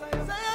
Say